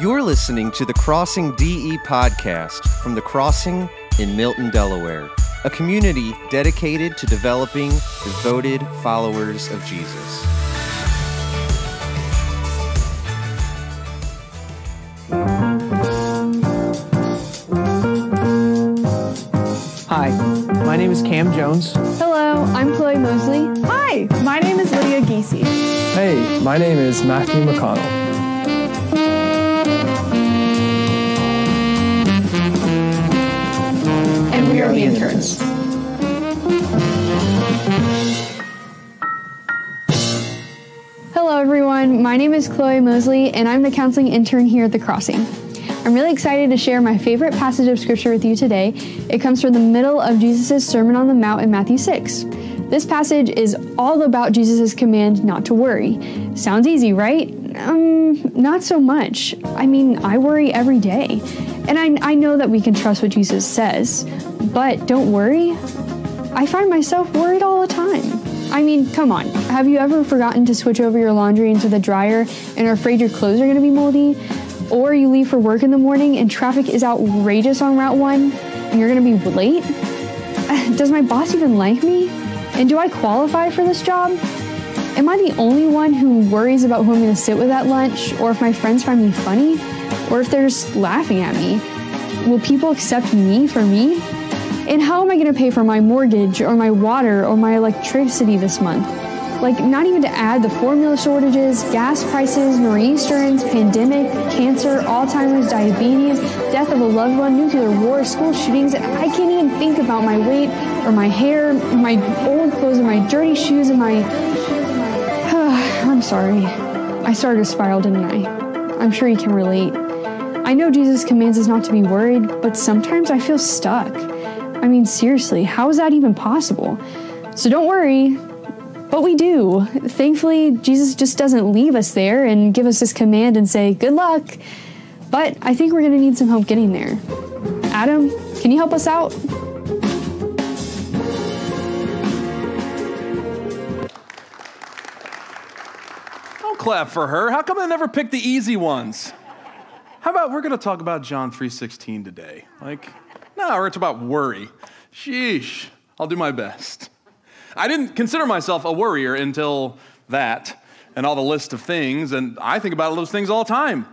You're listening to the Crossing DE podcast from the Crossing in Milton, Delaware, a community dedicated to developing devoted followers of Jesus. Hi, my name is Cam Jones. Hello, I'm Chloe Moseley. Hi, my name is Lydia Giese. Hey, my name is Matthew McConnell. Are the interns. Hello, everyone. My name is Chloe Moseley, and I'm the counseling intern here at The Crossing. I'm really excited to share my favorite passage of scripture with you today. It comes from the middle of Jesus' Sermon on the Mount in Matthew 6. This passage is all about Jesus' command not to worry. Sounds easy, right? Um, not so much. I mean, I worry every day. And I, I know that we can trust what Jesus says, but don't worry. I find myself worried all the time. I mean, come on. Have you ever forgotten to switch over your laundry into the dryer and are afraid your clothes are going to be moldy? Or you leave for work in the morning and traffic is outrageous on Route 1 and you're going to be late? Does my boss even like me? And do I qualify for this job? Am I the only one who worries about who I'm going to sit with at lunch, or if my friends find me funny, or if they're just laughing at me? Will people accept me for me? And how am I going to pay for my mortgage, or my water, or my electricity this month? Like, not even to add the formula shortages, gas prices, insurance, pandemic, cancer, Alzheimer's, diabetes, death of a loved one, nuclear war, school shootings. I can't even think about my weight or my hair, my old clothes, and my dirty shoes, and my. I'm sorry. I started to spiral, didn't I? I'm sure you can relate. I know Jesus commands us not to be worried, but sometimes I feel stuck. I mean, seriously, how is that even possible? So don't worry, but we do. Thankfully, Jesus just doesn't leave us there and give us this command and say, good luck. But I think we're going to need some help getting there. Adam, can you help us out? Don't clap for her. How come I never pick the easy ones? How about we're going to talk about John 3:16 today? Like, no, it's about worry. Sheesh. I'll do my best. I didn't consider myself a worrier until that and all the list of things, and I think about all those things all the time.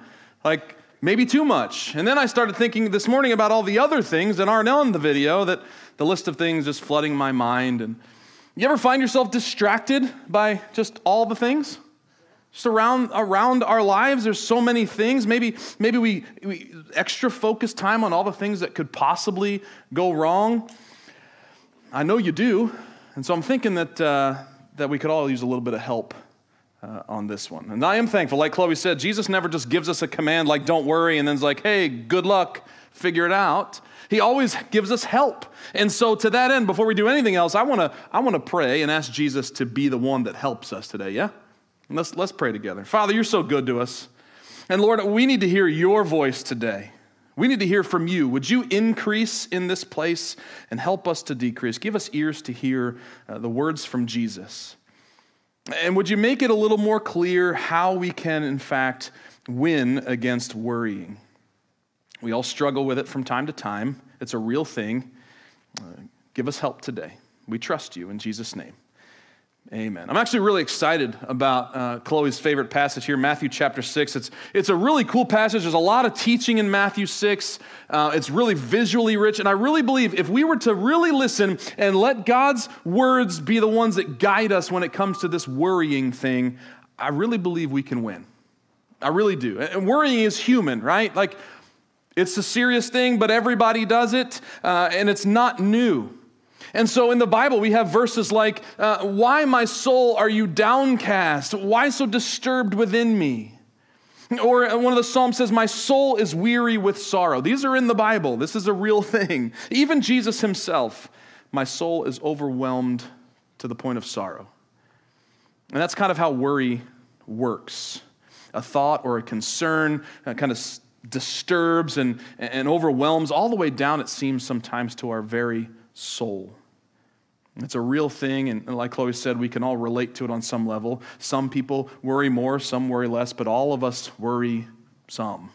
Like, maybe too much. And then I started thinking this morning about all the other things that aren't on the video, that the list of things just flooding my mind. And you ever find yourself distracted by just all the things? Just around, our lives, there's so many things. Maybe, maybe we, we extra focus time on all the things that could possibly go wrong. I know you do. And so I'm thinking that, uh, that we could all use a little bit of help uh, on this one. And I am thankful. Like Chloe said, Jesus never just gives us a command like, don't worry, and then's like, hey, good luck, figure it out. He always gives us help. And so, to that end, before we do anything else, I want to I wanna pray and ask Jesus to be the one that helps us today, yeah? Let's, let's pray together. Father, you're so good to us. And Lord, we need to hear your voice today. We need to hear from you. Would you increase in this place and help us to decrease? Give us ears to hear uh, the words from Jesus. And would you make it a little more clear how we can, in fact, win against worrying? We all struggle with it from time to time, it's a real thing. Uh, give us help today. We trust you in Jesus' name. Amen. I'm actually really excited about uh, Chloe's favorite passage here, Matthew chapter 6. It's, it's a really cool passage. There's a lot of teaching in Matthew 6. Uh, it's really visually rich. And I really believe if we were to really listen and let God's words be the ones that guide us when it comes to this worrying thing, I really believe we can win. I really do. And worrying is human, right? Like, it's a serious thing, but everybody does it, uh, and it's not new. And so in the Bible, we have verses like, uh, Why, my soul, are you downcast? Why so disturbed within me? Or one of the Psalms says, My soul is weary with sorrow. These are in the Bible. This is a real thing. Even Jesus himself, my soul is overwhelmed to the point of sorrow. And that's kind of how worry works. A thought or a concern uh, kind of disturbs and, and overwhelms all the way down, it seems sometimes, to our very soul. It's a real thing, and like Chloe said, we can all relate to it on some level. Some people worry more, some worry less, but all of us worry some.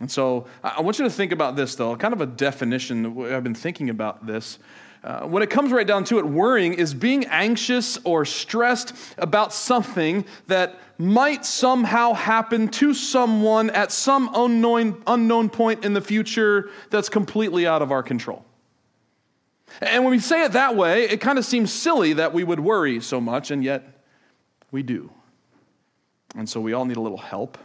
And so I want you to think about this, though, kind of a definition. I've been thinking about this. Uh, when it comes right down to it, worrying is being anxious or stressed about something that might somehow happen to someone at some unknown, unknown point in the future that's completely out of our control. And when we say it that way, it kind of seems silly that we would worry so much, and yet we do. And so we all need a little help.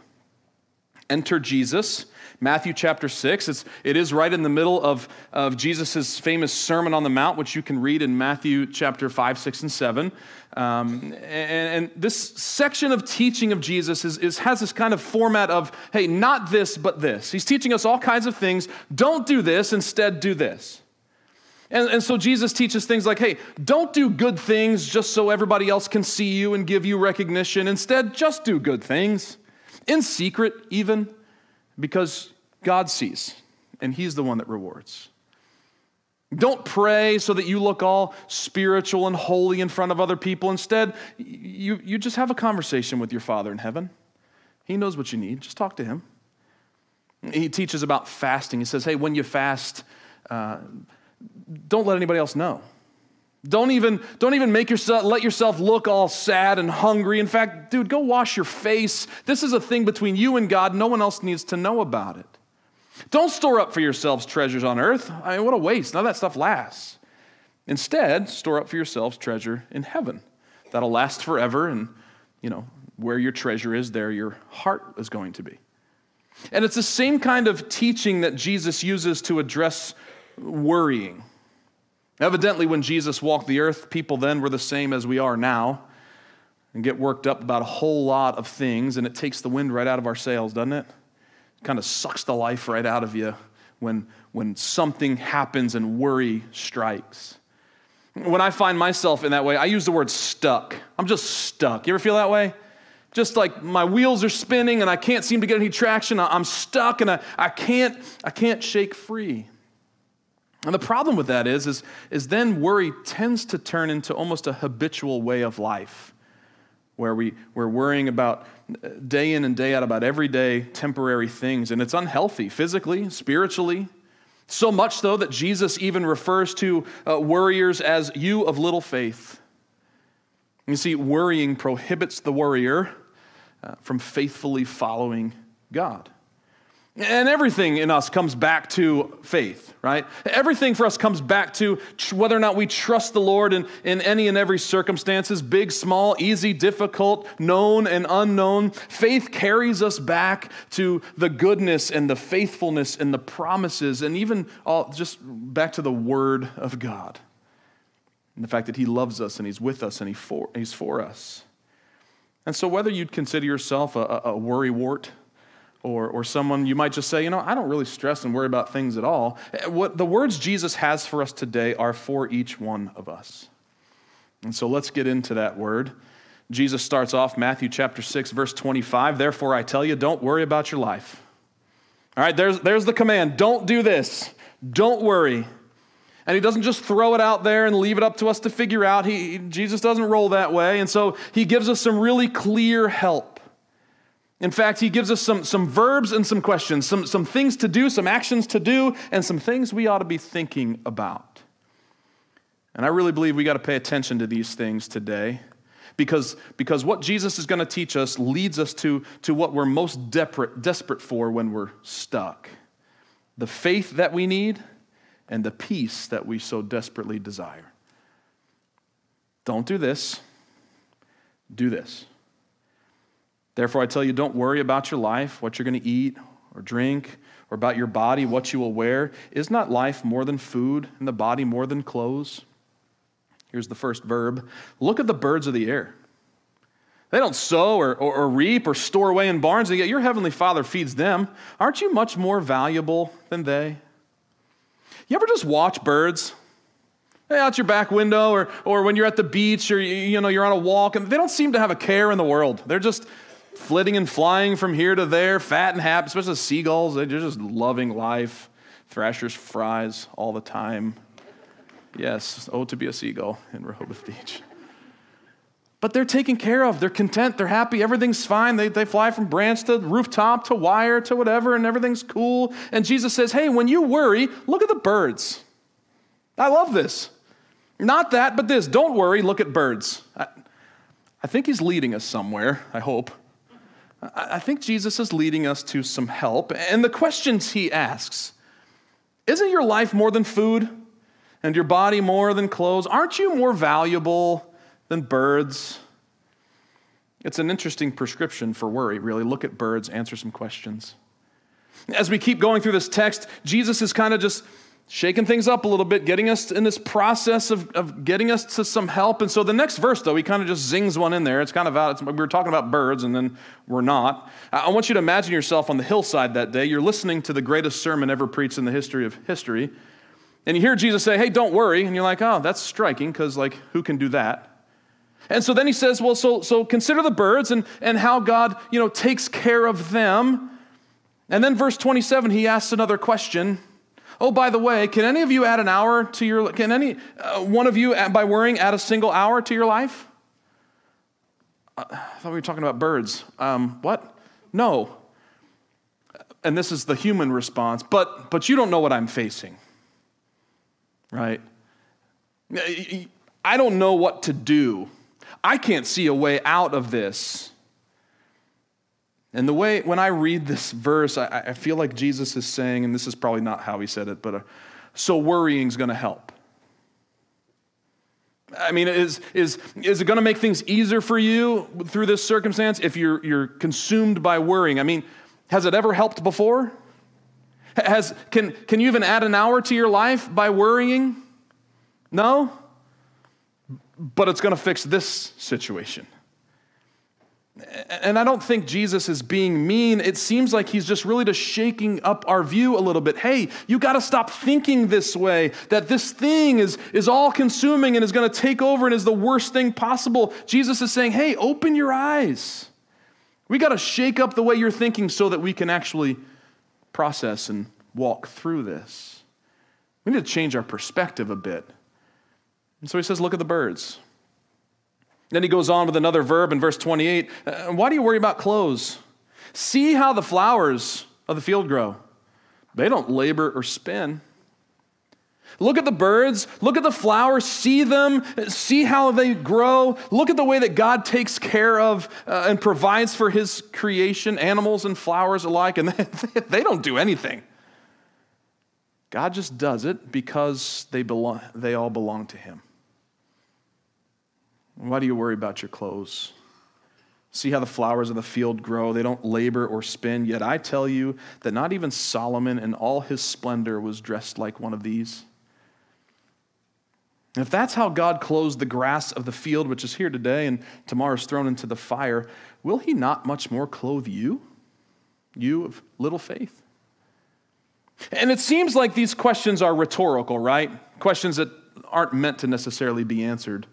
Enter Jesus. Matthew chapter 6. It's, it is right in the middle of, of Jesus' famous Sermon on the Mount, which you can read in Matthew chapter 5, 6, and 7. Um, and, and, this section of teaching of Jesus is, is, has this kind of format of, hey, not this, but this. He's teaching us all kinds of things. Don't do this, instead, do this. And, and so Jesus teaches things like, hey, don't do good things just so everybody else can see you and give you recognition. Instead, just do good things, in secret, even, because God sees, and He's the one that rewards. Don't pray so that you look all spiritual and holy in front of other people. Instead, you, you just have a conversation with your Father in heaven. He knows what you need. Just talk to Him. He teaches about fasting. He says, hey, when you fast, uh, don't let anybody else know. Don't even, don't even make yourself, let yourself look all sad and hungry. In fact, dude, go wash your face. This is a thing between you and God. No one else needs to know about it. Don't store up for yourselves treasures on earth. I mean, what a waste. None of that stuff lasts. Instead, store up for yourselves treasure in heaven. That'll last forever, and you know, where your treasure is, there your heart is going to be. And it's the same kind of teaching that Jesus uses to address worrying. Evidently, when Jesus walked the earth, people then were the same as we are now and get worked up about a whole lot of things, and it takes the wind right out of our sails, doesn't it? It kind of sucks the life right out of you when, when something happens and worry strikes. When I find myself in that way, I use the word stuck. I'm just stuck. You ever feel that way? Just like my wheels are spinning and I can't seem to get any traction. I'm stuck and I, I, can't, I can't shake free. And the problem with that is, is, is then worry tends to turn into almost a habitual way of life where we, we're worrying about uh, day in and day out about everyday temporary things. And it's unhealthy physically, spiritually. So much so that Jesus even refers to uh, worriers as you of little faith. You see, worrying prohibits the worrier uh, from faithfully following God. And everything in us comes back to faith, right? Everything for us comes back to whether or not we trust the Lord in, in any and every circumstances, big, small, easy, difficult, known and unknown. Faith carries us back to the goodness and the faithfulness and the promises, and even all, just back to the Word of God. And the fact that He loves us and He's with us and he for, He's for us. And so, whether you'd consider yourself a, a wart, or, or someone you might just say, you know, I don't really stress and worry about things at all. Eh, what the words Jesus has for us today are for each one of us. And so let's get into that word. Jesus starts off Matthew chapter 6, verse 25. Therefore, I tell you, don't worry about your life. All right, there's, there's the command. Don't do this. Don't worry. And he doesn't just throw it out there and leave it up to us to figure out. He, Jesus doesn't roll that way. And so he gives us some really clear help. In fact, he gives us some, some verbs and some questions, some, some things to do, some actions to do, and some things we ought to be thinking about. And I really believe we got to pay attention to these things today because, because what Jesus is going to teach us leads us to, to what we're most desperate, desperate for when we're stuck the faith that we need and the peace that we so desperately desire. Don't do this, do this. Therefore, I tell you, don't worry about your life, what you're going to eat or drink, or about your body, what you will wear. Is not life more than food, and the body more than clothes? Here's the first verb look at the birds of the air. They don't sow or, or, or, reap or store away in barns, and yet your heavenly Father feeds them. Aren't you much more valuable than they? You ever just watch birds? Hey, out your back window, or, or when you're at the beach, or you know you're on a walk, and they don't seem to have a care in the world. They're just flitting and flying from here to there, fat and happy, especially seagulls. They're just loving life. Thrashers fries all the time. Yes, oh, to be a seagull in Rehoboth Beach. but they're taken care of. They're content. They're happy. Everything's fine. They, they fly from branch to rooftop to wire to whatever, and everything's cool. And Jesus says, Hey, when you worry, look at the birds. I love this. Not that, but this. Don't worry, look at birds. I, I think he's leading us somewhere, I hope. I, think Jesus is leading us to some help. And the questions he asks Isn't your life more than food? And your body more than clothes? Aren't you more valuable? than birds. It's an interesting prescription for worry, really. Look at birds, answer some questions. As we keep going through this text, Jesus is kind of just shaking things up a little bit, getting us in this process of, of getting us to some help. And so the next verse, though, he kind of just zings one in there. It's kind of out. we were talking about birds, and then we're not. I want you to imagine yourself on the hillside that day. You're listening to the greatest sermon ever preached in the history of history. And you hear Jesus say, Hey, don't worry. And you're like, Oh, that's striking, because, like, who can do that? And so then he says, well, so, so consider the birds and, and how God, you know, takes care of them. And then verse 27, he asks another question. Oh, by the way, can any of you add an hour to your, can any uh, one of you, by worrying, add a single hour to your life? Uh, I thought we were talking about birds. Um, what? No. And this is the human response, but, but you don't know what I'm facing, right? I don't know what to do I can't see a way out of this. And the way, when I read this verse, I, I feel like Jesus is saying, and this is probably not how he said it, but uh, so worrying's going to help. I mean, is, is, is it going to make things easier for you through this circumstance if you're, you're consumed by worrying? I mean, has it ever helped before? Has, can, can you even add an hour to your life by worrying? No? but it's going to fix this situation. And I don't think Jesus is being mean. It seems like he's just really just shaking up our view a little bit. Hey, you got to stop thinking this way, that this thing is, is all consuming and is going to take over and is the worst thing possible. Jesus is saying, hey, open your eyes. We got to shake up the way you're thinking so that we can actually process and walk through this. We need to change our perspective a bit. And so he says, Look at the birds. Then he goes on with another verb in verse 28. Uh, why do you worry about clothes? See how the flowers of the field grow. They don't labor or spin. Look at the birds, look at the flowers, see them, see how they grow. Look at the way that God takes care of uh, and provides for his creation, animals and flowers alike, and they, they don't do anything. God just does it because they, belong, they all belong to him. Why do you worry about your clothes? See how the flowers of the field grow. They don't labor or spin. Yet I tell you that not even Solomon in all his splendor was dressed like one of these. And if that's how God clothes the grass of the field, which is here today and tomorrow is thrown into the fire, will he not much more clothe you, you of little faith? And it seems like these questions are rhetorical, right? Questions that aren't meant to necessarily be answered.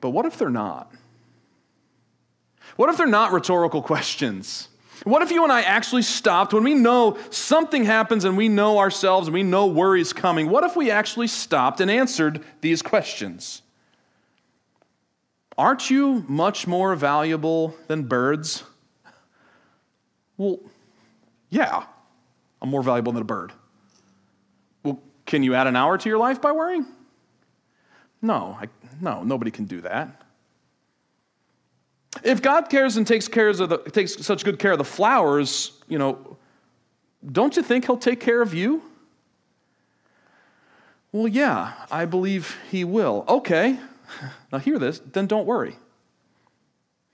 But what if they're not? What if they're not rhetorical questions? What if you and I actually stopped when we know something happens and we know ourselves and we know worry's coming? What if we actually stopped and answered these questions? Aren't you much more valuable than birds? Well, yeah, I'm more valuable than a bird. Well, can you add an hour to your life by worrying? No, I, no, nobody can do that. If God cares and takes, cares of the, takes such good care of the flowers, you know, don't you think He'll take care of you? Well, yeah, I believe He will. Okay, now hear this, then don't worry.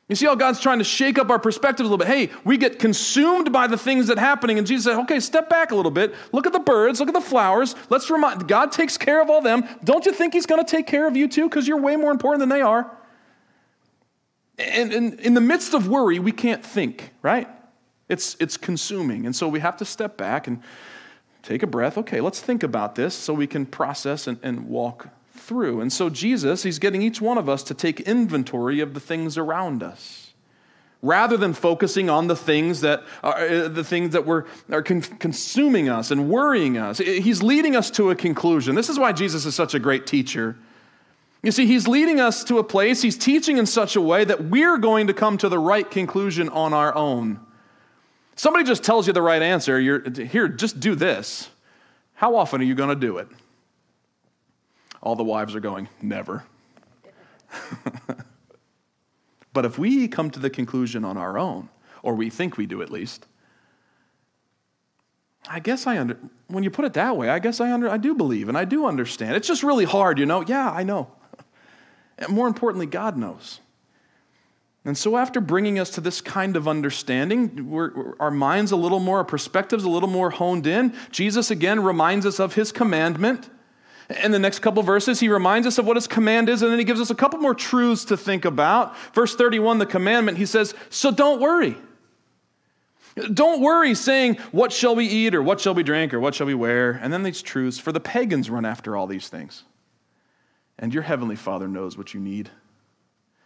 You see how God's trying to shake up our perspectives a little bit. Hey, we get consumed by the things that are happening, and Jesus said, okay, step back a little bit. Look at the birds, look at the flowers. Let's remind God takes care of all them. Don't you think He's going to take care of you too? Because you're way more important than they are. And, and in the midst of worry, we can't think, right? It's, it's consuming. And so we have to step back and take a breath. Okay, let's think about this so we can process and, and walk through. And so Jesus, he's getting each one of us to take inventory of the things around us. Rather than focusing on the things that are uh, the things that were, are con- consuming us and worrying us, he's leading us to a conclusion. This is why Jesus is such a great teacher. You see, he's leading us to a place, he's teaching in such a way that we're going to come to the right conclusion on our own. Somebody just tells you the right answer, you're here, just do this. How often are you going to do it? All the wives are going, never. but if we come to the conclusion on our own, or we think we do at least, I guess I under when you put it that way, I guess I under I do believe and I do understand. It's just really hard, you know. Yeah, I know. And more importantly, God knows. And so, after bringing us to this kind of understanding, we're, our minds a little more, our perspectives a little more honed in, Jesus again reminds us of his commandment. In the next couple verses, he reminds us of what his command is, and then he gives us a couple more truths to think about. Verse 31, the commandment, he says, So don't worry. Don't worry saying, What shall we eat, or what shall we drink, or what shall we wear? And then these truths, for the pagans run after all these things. And your heavenly Father knows what you need,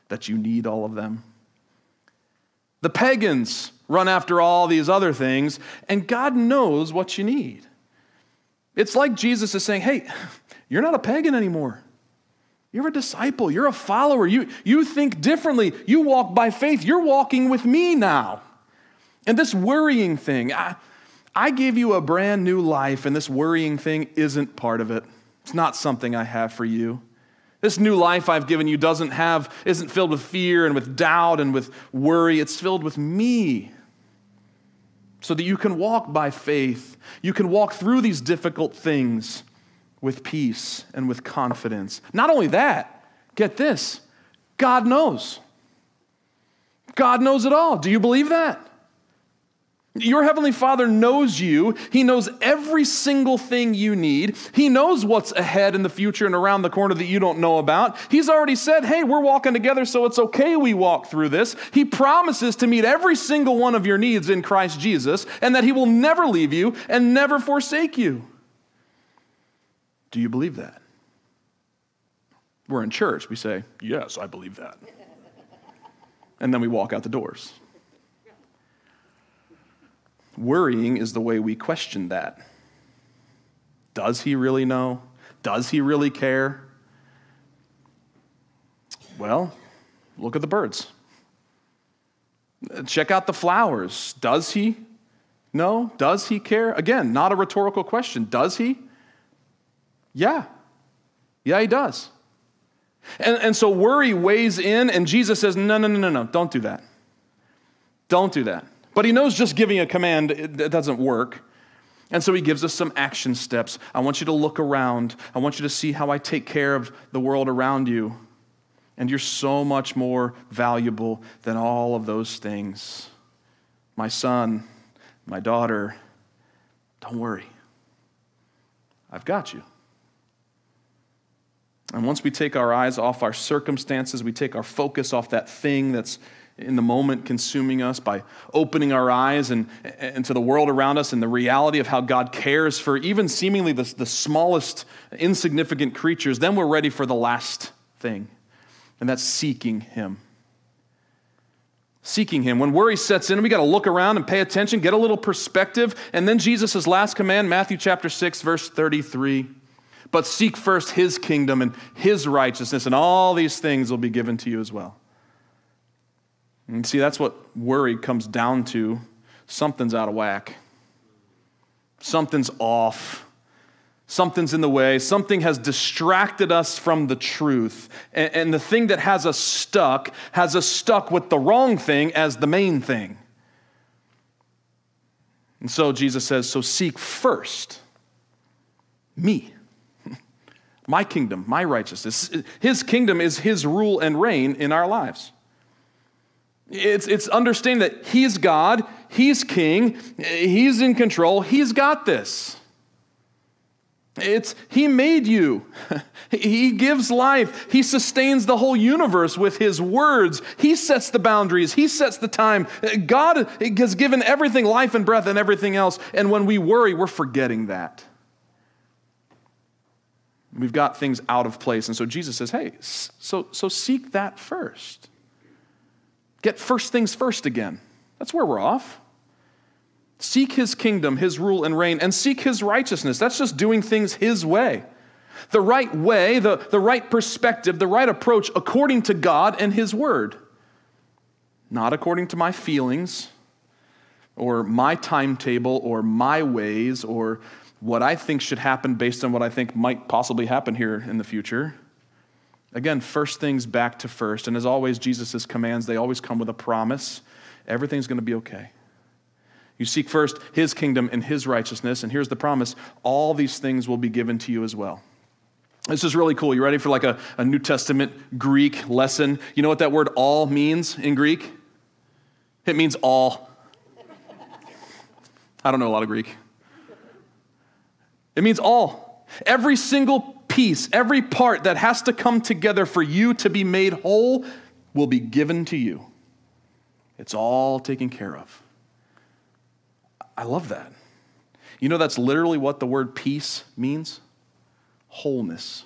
that you need all of them. The pagans run after all these other things, and God knows what you need. It's like Jesus is saying, Hey, you're not a pagan anymore. You're a disciple. You're a follower. You, you think differently. You walk by faith. You're walking with me now. And this worrying thing, I, I gave you a brand new life, and this worrying thing isn't part of it. It's not something I have for you. This new life I've given you doesn't have, isn't filled with fear and with doubt and with worry. It's filled with me. So that you can walk by faith. You can walk through these difficult things with peace and with confidence. Not only that, get this God knows. God knows it all. Do you believe that? Your Heavenly Father knows you. He knows every single thing you need. He knows what's ahead in the future and around the corner that you don't know about. He's already said, Hey, we're walking together, so it's okay we walk through this. He promises to meet every single one of your needs in Christ Jesus and that He will never leave you and never forsake you. Do you believe that? We're in church. We say, Yes, I believe that. And then we walk out the doors. Worrying is the way we question that. Does he really know? Does he really care? Well, look at the birds. Check out the flowers. Does he know? Does he care? Again, not a rhetorical question. Does he? Yeah. Yeah, he does. And, and so worry weighs in, and Jesus says, No, no, no, no, no, don't do that. Don't do that. But he knows just giving a command it doesn't work. And so he gives us some action steps. I want you to look around. I want you to see how I take care of the world around you. And you're so much more valuable than all of those things. My son, my daughter, don't worry. I've got you. And once we take our eyes off our circumstances, we take our focus off that thing that's in the moment consuming us by opening our eyes and, and to the world around us and the reality of how God cares for even seemingly the, the smallest insignificant creatures, then we're ready for the last thing, and that's seeking Him. Seeking Him. When worry sets in, we got to look around and pay attention, get a little perspective, and then Jesus' last command, Matthew chapter 6, verse 33. But seek first His kingdom and His righteousness, and all these things will be given to you as well. And see, that's what worry comes down to. Something's out of whack. Something's off. Something's in the way. Something has distracted us from the truth. And, and, the thing that has us stuck has us stuck with the wrong thing as the main thing. And so Jesus says, So seek first me, my kingdom, my righteousness. His kingdom is his rule and reign in our lives. It's, it's understanding that He's God, He's King, He's in control, He's got this. It's He made you. he gives life. He sustains the whole universe with His words. He sets the boundaries. He sets the time. God has given everything life and breath and everything else. And when we worry, we're forgetting that. We've got things out of place. And so Jesus says, hey, so, so seek that first. Get first things first again. That's where we're off. Seek his kingdom, his rule and reign, and seek his righteousness. That's just doing things his way. the right way, the, the right perspective, the right approach according to God and His Word. Not according to my feelings or my timetable or my ways or what I think should happen based on what I think might possibly happen here in the future. Again, first things back to first. And as always, Jesus' commands, they always come with a promise everything's going to be okay. You seek first his kingdom and his righteousness, and here's the promise all these things will be given to you as well. This is really cool. You ready for like a, a New Testament Greek lesson? You know what that word all means in Greek? It means all. I don't know a lot of Greek. It means all. Every single piece, every part that has to come together for you to be made whole will be given to you. It's all taken care of. I love that. You know, that's literally what the word peace means wholeness.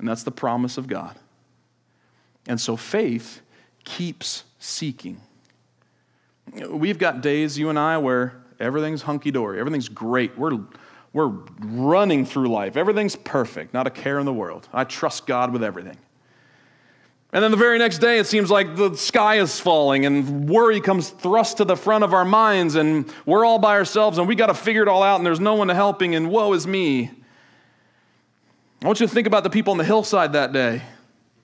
And that's the promise of God. And so faith keeps seeking. We've got days, you and I, where everything's hunky dory, everything's great. We're, we're running through life, everything's perfect, not a care in the world. I trust God with everything. And then the very next day, it seems like the sky is falling and worry comes thrust to the front of our minds, and we're all by ourselves and we got to figure it all out, and there's no one helping, and woe is me. I want you to think about the people on the hillside that day.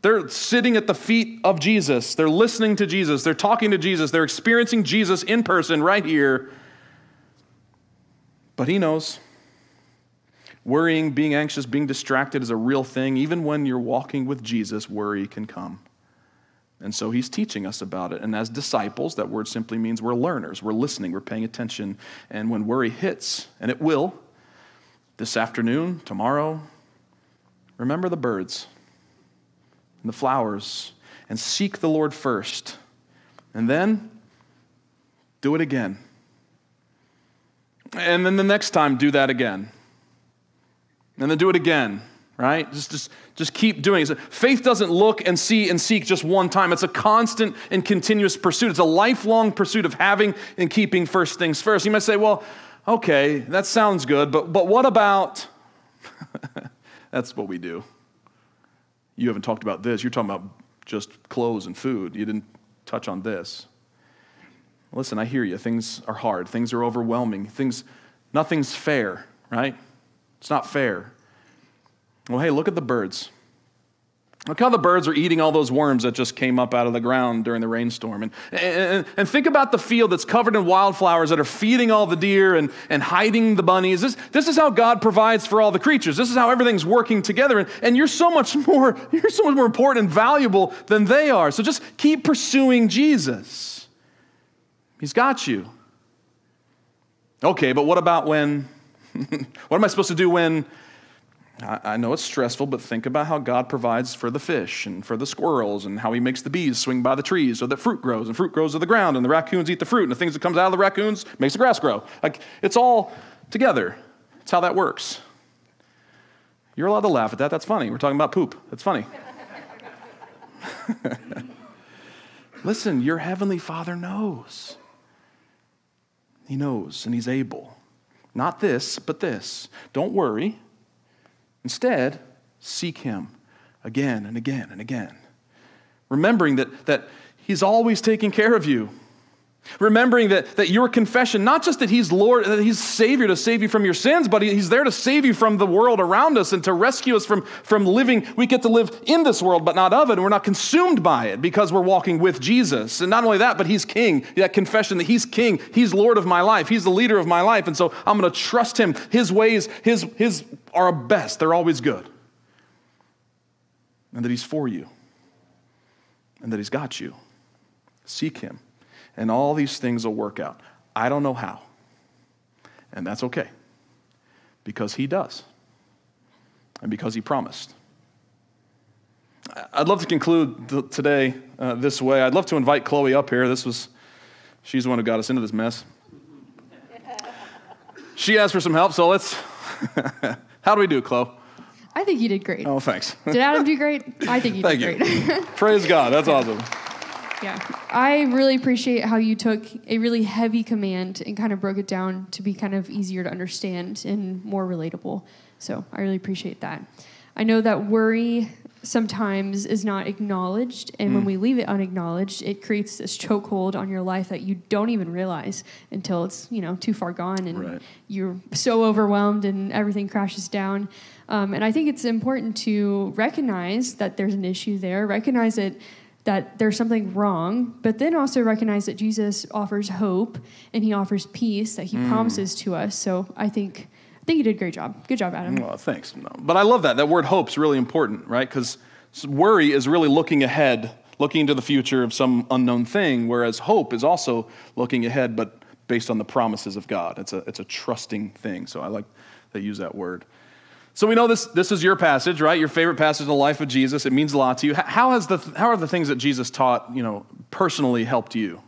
They're sitting at the feet of Jesus, they're listening to Jesus, they're talking to Jesus, they're experiencing Jesus in person right here. But He knows. Worrying, being anxious, being distracted is a real thing. Even when you're walking with Jesus, worry can come. And so he's teaching us about it. And as disciples, that word simply means we're learners, we're listening, we're paying attention. And when worry hits, and it will, this afternoon, tomorrow, remember the birds and the flowers and seek the Lord first. And then do it again. And then the next time, do that again and then do it again right? Just, just, just keep doing it. Faith doesn't look and see and seek just one time. It's a constant and continuous pursuit. It's a lifelong pursuit of having and keeping first things first. You might say well okay that sounds good but, but what about that's what we do. You haven't talked about this. You're talking about just clothes and food. You didn't touch on this. Listen i hear you. Things are hard. Things are overwhelming. Things nothing's fair right it's not fair. Well, hey, look at the birds. Look how the birds are eating all those worms that just came up out of the ground during the rainstorm. And, and, and, think about the field that's covered in wildflowers that are feeding all the deer and, and hiding the bunnies. This, this is how God provides for all the creatures. This is how everything's working together. And, and you're so much more, you're so much more important and valuable than they are. So just keep pursuing Jesus. He's got you. Okay, but what about when what am I supposed to do when I, know it's stressful, but think about how God provides for the fish and for the squirrels and how he makes the bees swing by the trees so that fruit grows and fruit grows to the ground and the raccoons eat the fruit and the things that comes out of the raccoons makes the grass grow. Like it's all together. It's how that works. You're allowed to laugh at that. That's funny. We're talking about poop. That's funny. Listen, your heavenly Father knows. He knows and he's able. Not this, but this. Don't worry. Instead, seek Him again and again and again. Remembering that, that He's always taking care of you. Remembering that, that your confession, not just that He's Lord, that He's Savior to save you from your sins, but He's there to save you from the world around us and to rescue us from, from living. We get to live in this world, but not of it. And we're not consumed by it because we're walking with Jesus. And not only that, but He's King. That confession that He's King, He's Lord of my life, He's the leader of my life. And so I'm going to trust Him. His ways, His, His are best, they're always good. And that He's for you, and that He's got you. Seek Him and all these things will work out. I don't know how. And that's okay because He does and because He promised. I'd love to conclude th- today uh, this way. I'd love to invite Chloe up here. This was, she's the one who got us into this mess. She asked for some help, so let's. How do we do, Chloe? I think you did great. Oh, thanks. Did Adam do great? I think you Thank did you. great. Praise God. That's awesome. Yeah, I really appreciate how you took a really heavy command and kind of broke it down to be kind of easier to understand and more relatable. So I really appreciate that. I know that worry sometimes is not acknowledged, and when we leave it unacknowledged, it creates this chokehold on your life that you don't even realize until it's you know too far gone and Right. you're so overwhelmed and everything crashes down. Um, and I think it's important to recognize that there's an issue there, recognize it that there's something wrong, but then also recognize that Jesus offers hope and he offers peace that he mm. promises to us. So I think I think you did a great job. Good job, Adam. Well, thanks. No. But I love that. That word hope's really important, right? Because worry is really looking ahead, looking into the future of some unknown thing, whereas hope is also looking ahead, but based on the promises of God. It's a, it's a trusting thing. So I like they use that word. So we know this, this is your passage, right? Your favorite passage in the life of Jesus. It means a lot to you. How, has the, how are the things that Jesus taught, you know, personally helped you?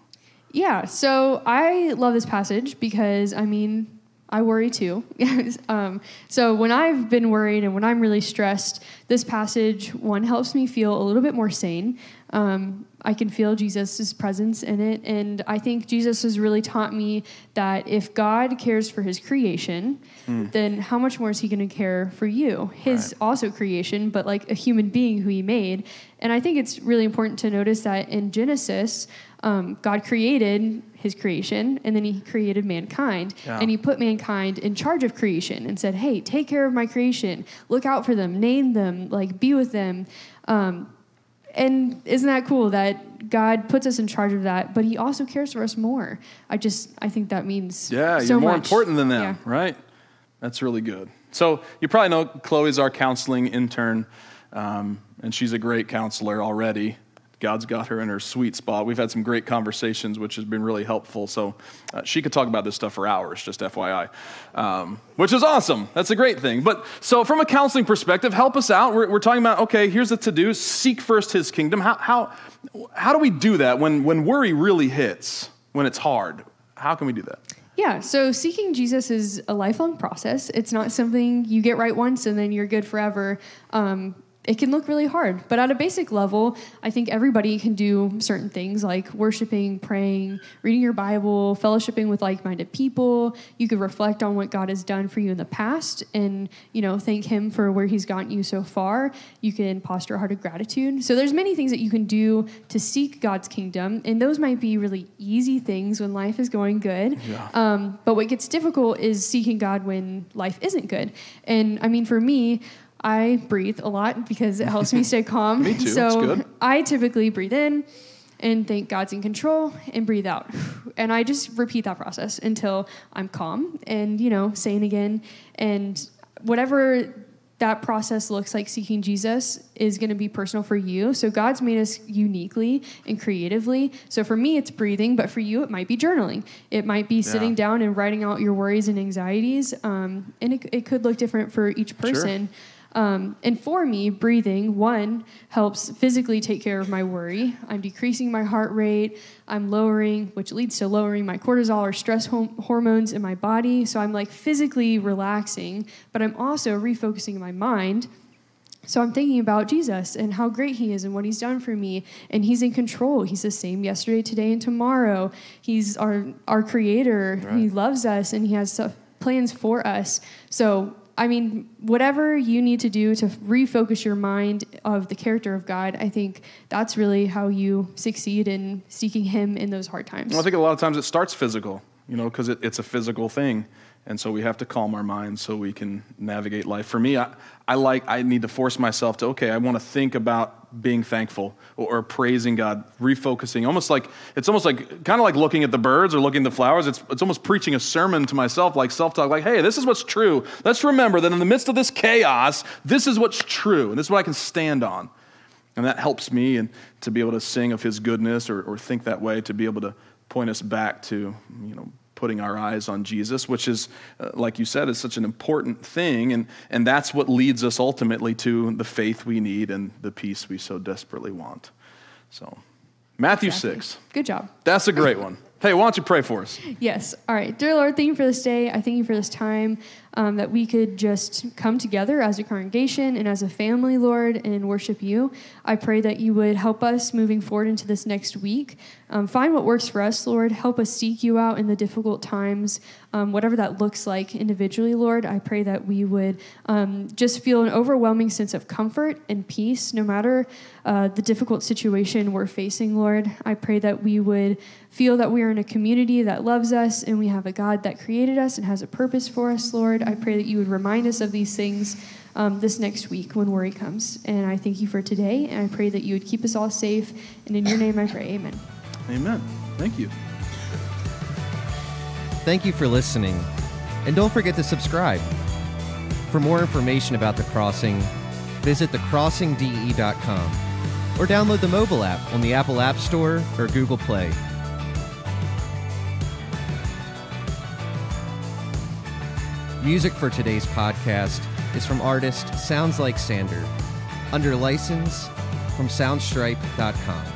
Yeah, so I love this passage because I mean, I worry too. um, so when I've been worried and when I'm really stressed, this passage one helps me feel a little bit more sane. Um, I can feel Jesus' presence in it, and I think Jesus has really taught me that if God cares for His creation, then how much more is He going to care for you? His also creation, but like a human being who He made. And I think it's really important to notice that in Genesis, um, God created his creation and then he created mankind Yeah. and he put mankind in charge of creation and said hey take care of my creation look out for them name them like be with them um, and isn't that cool that god puts us in charge of that but he also cares for us more i just i think that means Yeah, so you're more much. important than them, Yeah. right? That's really good. So you probably know Chloe's our counseling intern, um, and she's a great counselor already. God's got her in her sweet spot. We've had some great conversations, which has been really helpful. So uh, she could talk about this stuff for hours, just FYI, um, which is awesome. That's a great thing. But so, from a counseling perspective, help us out. We're, we're talking about okay, here's the to do seek first his kingdom. How, how, how do we do that when, when worry really hits, when it's hard? How can we do that? Yeah, so seeking Jesus is a lifelong process. It's not something you get right once and then you're good forever. Um, it can look really hard, but at a basic level, I think everybody can do certain things like worshiping, praying, reading your Bible, fellowshipping with like-minded people. You could reflect on what God has done for you in the past and, you know, thank him for where he's gotten you so far. You can posture a heart of gratitude. So there's many things that you can do to seek God's kingdom, and those might be really easy things when life is going good. Um, but what gets difficult is seeking God when life isn't good. And I mean, for me, I breathe a lot because it helps me stay calm. Me too. So. I typically breathe in and think God's in control and breathe out. And I just repeat that process until I'm calm and, you know, sane again. And whatever that process looks like seeking Jesus is going to be personal for you. So God's made us uniquely and creatively. So for me, it's breathing, but for you, it might be journaling. It might be sitting down and writing out your worries and anxieties. Um, and it, it could look different for each person. Um, and for me, breathing, one, helps physically take care of my worry. I'm decreasing my heart rate. I'm lowering, which leads to lowering my cortisol or stress hom- hormones in my body. So I'm like physically relaxing, but I'm also refocusing my mind. So I'm thinking about Jesus and how great he is and what he's done for me. And he's in control. He's the same yesterday, today, and tomorrow. He's our, our creator. He loves us and he has stuff, plans for us. So, I mean, whatever you need to do to refocus your mind of the character of God, I think that's really how you succeed in seeking him in those hard times. Well, I think a lot of times it starts physical, you know, because it, it's a physical thing. And so we have to calm our minds so we can navigate life. For me, I, I like, I need to force myself to, okay, I want to think about being thankful or, or praising God, refocusing, almost like, it's almost like, kind of like looking at the birds or looking at the flowers. It's, it's almost preaching a sermon to myself, like self talk, like, hey, this is what's true. Let's remember that in the midst of this chaos, this is what's true. And this is what I can stand on. And that helps me and to be able to sing of his goodness or, or think that way, to be able to point us back to, you know, putting our eyes on Jesus, which is, uh, like you said, is such an important thing. And, and that's what leads us ultimately to the faith we need and the peace we so desperately want. So, Matthew 6. Good job. That's a great one. Hey, why don't you pray for us? Yes. All right. Dear Lord, thank you for this day. I thank you for this time. Um, that we could just come together as a congregation and as a family, Lord, and worship you. I pray that you would help us moving forward into this next week. Um, find what works for us, Lord. Help us seek you out in the difficult times, um, whatever that looks like individually, Lord. I pray that we would um, just feel an overwhelming sense of comfort and peace no matter uh, the difficult situation we're facing, Lord. I pray that we would feel that we are in a community that loves us and we have a God that created us and has a purpose for us, Lord. I pray that you would remind us of these things um, this next week when worry comes. And I thank you for today, and I pray that you would keep us all safe. And in your name I pray, amen. Amen. Thank you. Thank you for listening. And don't forget to subscribe. For more information about The Crossing, visit thecrossingde.com or download the mobile app on the Apple App Store or Google Play. Music for today's podcast is from artist Sounds Like Sander under license from soundstripe.com.